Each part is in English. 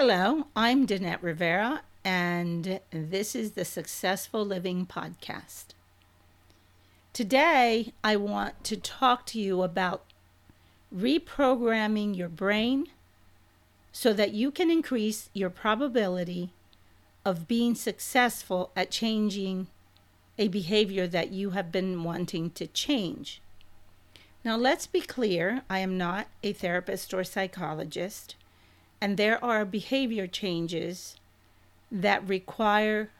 Hello, I'm Danette Rivera, and this is the Successful Living Podcast. Today, I want to talk to you about reprogramming your brain so that you can increase your probability of being successful at changing a behavior that you have been wanting to change. Now, let's be clear I am not a therapist or psychologist, and there are behavior changes that require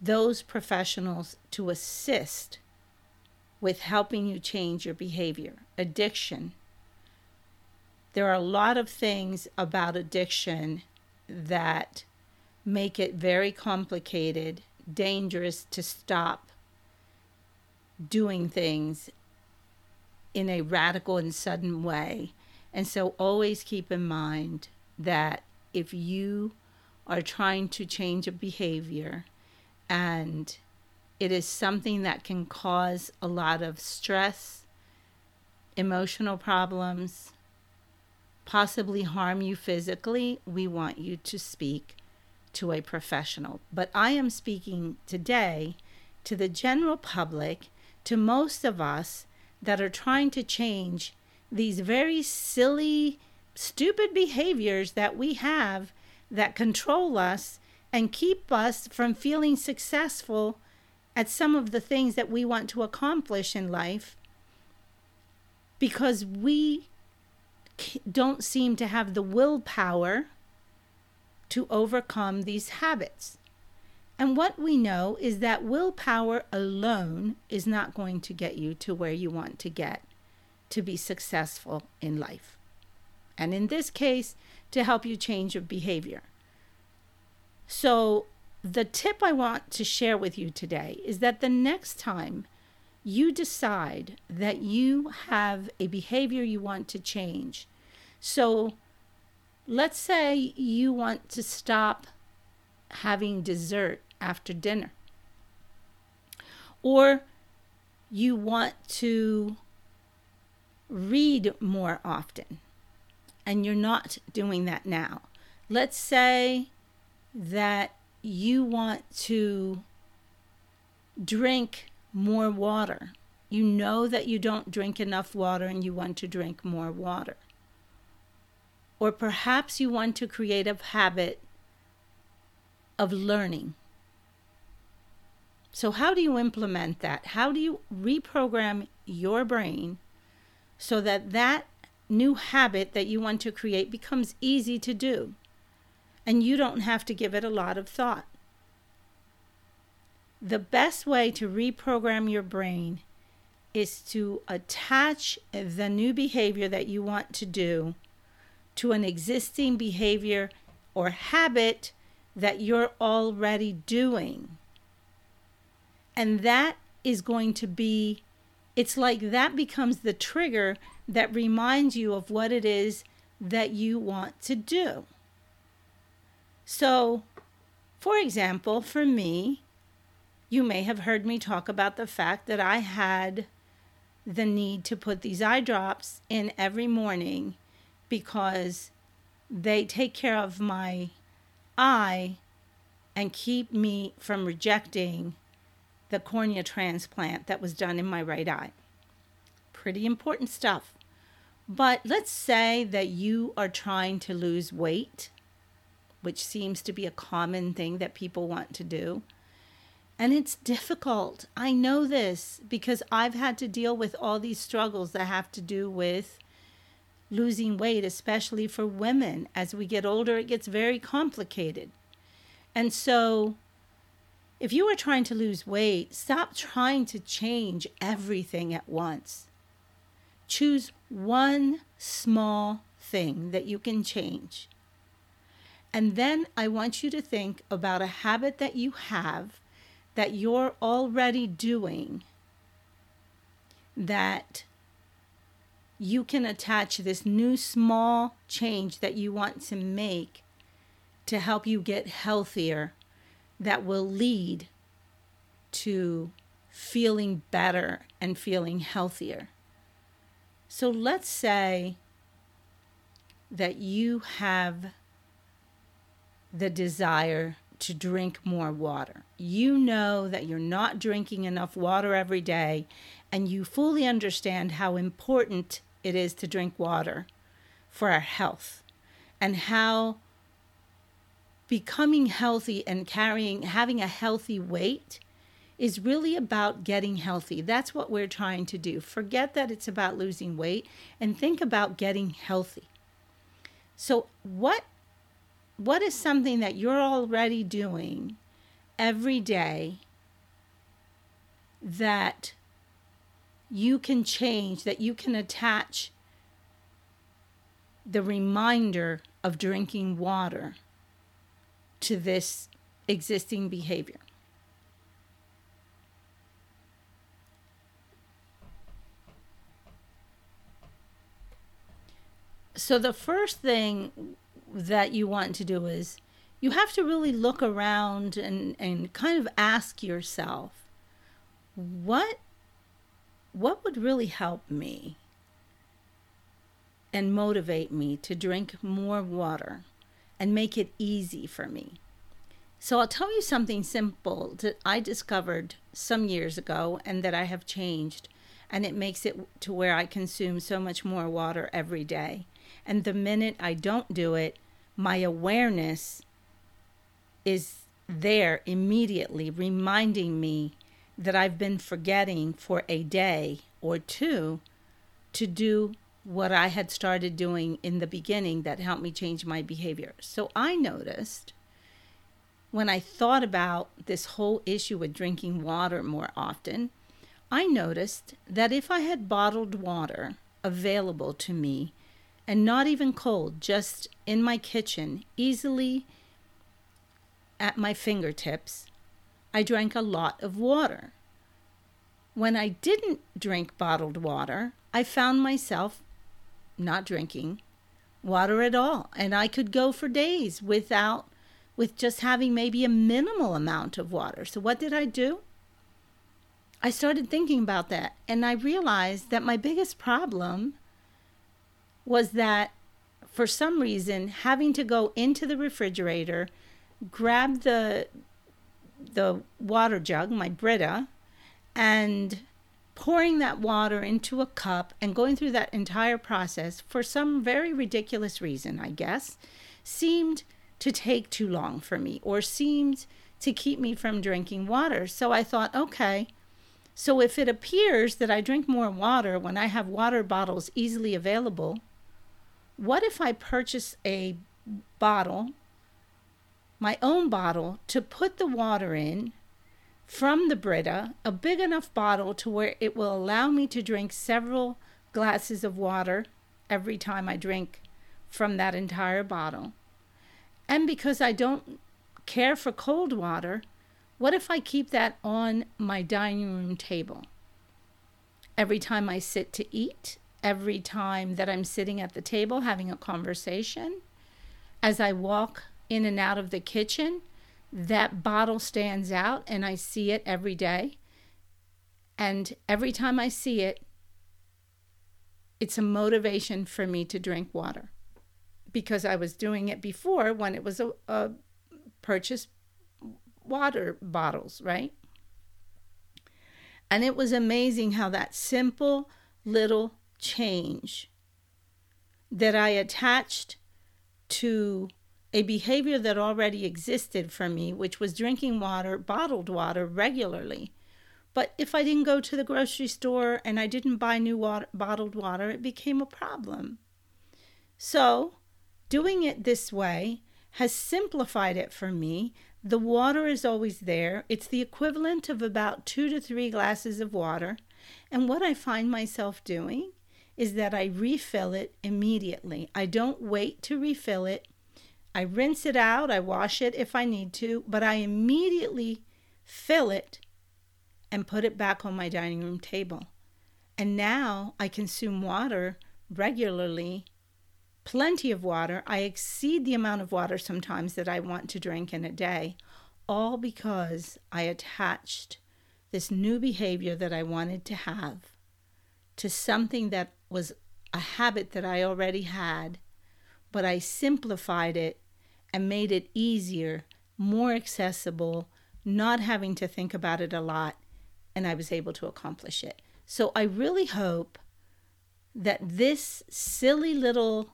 those professionals to assist with helping you change your behavior. Addiction. There are a lot of things about addiction that make it very complicated, dangerous to stop doing things in a radical and sudden way. And so always keep in mind that if you are trying to change a behavior and it is something that can cause a lot of stress, emotional problems, possibly harm you physically, we want you to speak to a professional. But I am speaking today to the general public, to most of us that are trying to change these very silly, stupid behaviors that we have that control us and keep us from feeling successful at some of the things that we want to accomplish in life because we don't seem to have the willpower to overcome these habits. And what we know is that willpower alone is not going to get you to where you want to get to be successful in life. And in this case, to help you change your behavior. So, the tip I want to share with you today is that the next time you decide that you have a behavior you want to change, so let's say you want to stop having dessert after dinner, or you want to read more often, and you're not doing that now. Let's say that you want to drink more water. You know that you don't drink enough water and you want to drink more water. Or perhaps you want to create a habit of learning. So, how do you implement that? How do you reprogram your brain so that that new habit that you want to create becomes easy to do? and you don't have to give it a lot of thought. The best way to reprogram your brain is to attach the new behavior that you want to do to an existing behavior or habit that you're already doing. And that is going to be, it's like that becomes the trigger that reminds you of what it is that you want to do. So, for example, for me, you may have heard me talk about the fact that I had the need to put these eye drops in every morning because they take care of my eye and keep me from rejecting the cornea transplant that was done in my right eye. Pretty important stuff. But let's say that you are trying to lose weight which seems to be a common thing that people want to do. And it's difficult. I know this because I've had to deal with all these struggles that have to do with losing weight, especially for women. As we get older, it gets very complicated. And so, if you are trying to lose weight, stop trying to change everything at once. Choose one small thing that you can change and then I want you to think about a habit that you have that you're already doing that you can attach this new small change that you want to make to help you get healthier that will lead to feeling better and feeling healthier. So let's say that you have the desire to drink more water. You know that you're not drinking enough water every day, and you fully understand how important it is to drink water for our health and how becoming healthy and carrying having a healthy weight is really about getting healthy. That's what we're trying to do. Forget that it's about losing weight and think about getting healthy. So what what is something that you're already doing every day that you can change, that you can attach the reminder of drinking water to this existing behavior? So, the first thing that you want to do is you have to really look around and, and kind of ask yourself what what would really help me and motivate me to drink more water and make it easy for me. So I'll tell you something simple that I discovered some years ago and that I have changed and it makes it to where I consume so much more water every day. And the minute I don't do it, my awareness is there immediately reminding me that I've been forgetting for a day or two to do what I had started doing in the beginning that helped me change my behavior. So I noticed when I thought about this whole issue with drinking water more often, I noticed that if I had bottled water available to me and not even cold, just in my kitchen, easily at my fingertips, I drank a lot of water. When I didn't drink bottled water, I found myself not drinking water at all. And I could go for days without, with just having maybe a minimal amount of water. So, what did I do? I started thinking about that and I realized that my biggest problem was that for some reason having to go into the refrigerator, grab the the water jug, my Brita, and pouring that water into a cup and going through that entire process for some very ridiculous reason, I guess, seemed to take too long for me or seemed to keep me from drinking water. So I thought, okay, so if it appears that I drink more water when I have water bottles easily available, what if I purchase a bottle, my own bottle, to put the water in from the Brita, a big enough bottle to where it will allow me to drink several glasses of water every time I drink from that entire bottle? And because I don't care for cold water, what if I keep that on my dining room table? Every time I sit to eat, every time that I'm sitting at the table having a conversation, as I walk in and out of the kitchen, that bottle stands out and I see it every day. And every time I see it, it's a motivation for me to drink water because I was doing it before when it was a, a purchase water bottles, right? And it was amazing how that simple little change that I attached to a behavior that already existed for me, which was drinking water, bottled water regularly. But if I didn't go to the grocery store and I didn't buy new water, bottled water, it became a problem. So, doing it this way has simplified it for me. The water is always there. It's the equivalent of about two to three glasses of water. And what I find myself doing is that I refill it immediately. I don't wait to refill it. I rinse it out, I wash it if I need to, but I immediately fill it and put it back on my dining room table. And now I consume water regularly, plenty of water. I exceed the amount of water sometimes that I want to drink in a day, all because I attached this new behavior that I wanted to have to something that was a habit that I already had, but I simplified it and made it easier, more accessible, not having to think about it a lot, and I was able to accomplish it. So I really hope that this silly little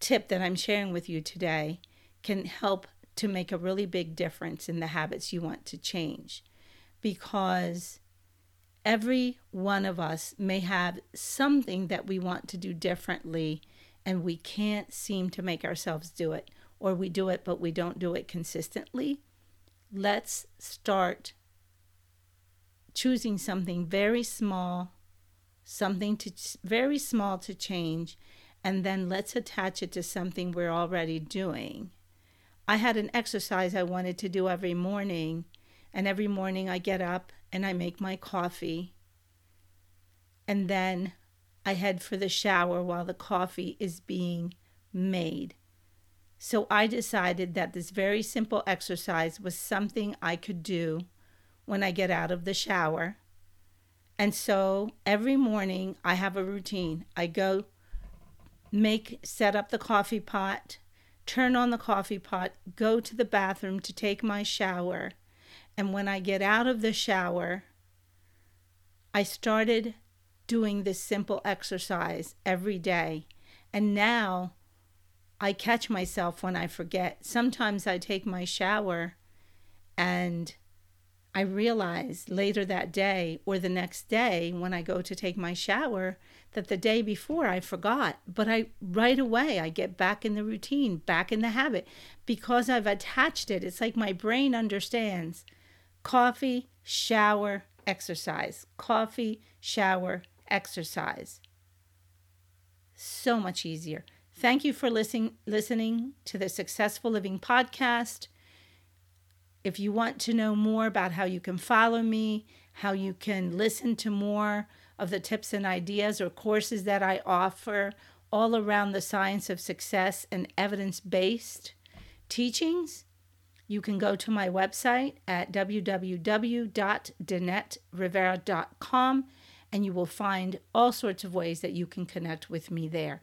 tip that I'm sharing with you today can help to make a really big difference in the habits you want to change because every one of us may have something that we want to do differently and we can't seem to make ourselves do it or we do it but we don't do it consistently let's start choosing something very small something to very small to change and then let's attach it to something we're already doing i had an exercise i wanted to do every morning and every morning i get up and I make my coffee. And then I head for the shower while the coffee is being made. So I decided that this very simple exercise was something I could do when I get out of the shower. And so every morning I have a routine. I go make set up the coffee pot, turn on the coffee pot, go to the bathroom to take my shower, and when I get out of the shower, I started doing this simple exercise every day. And now I catch myself when I forget. Sometimes I take my shower and I realize later that day or the next day when I go to take my shower that the day before I forgot. But I right away I get back in the routine, back in the habit because I've attached it. It's like my brain understands coffee, shower, exercise. Coffee, shower, exercise. So much easier. Thank you for listening listening to the Successful Living podcast. If you want to know more about how you can follow me, how you can listen to more of the tips and ideas or courses that I offer all around the science of success and evidence based teachings, you can go to my website at www.danetterivera.com and you will find all sorts of ways that you can connect with me there.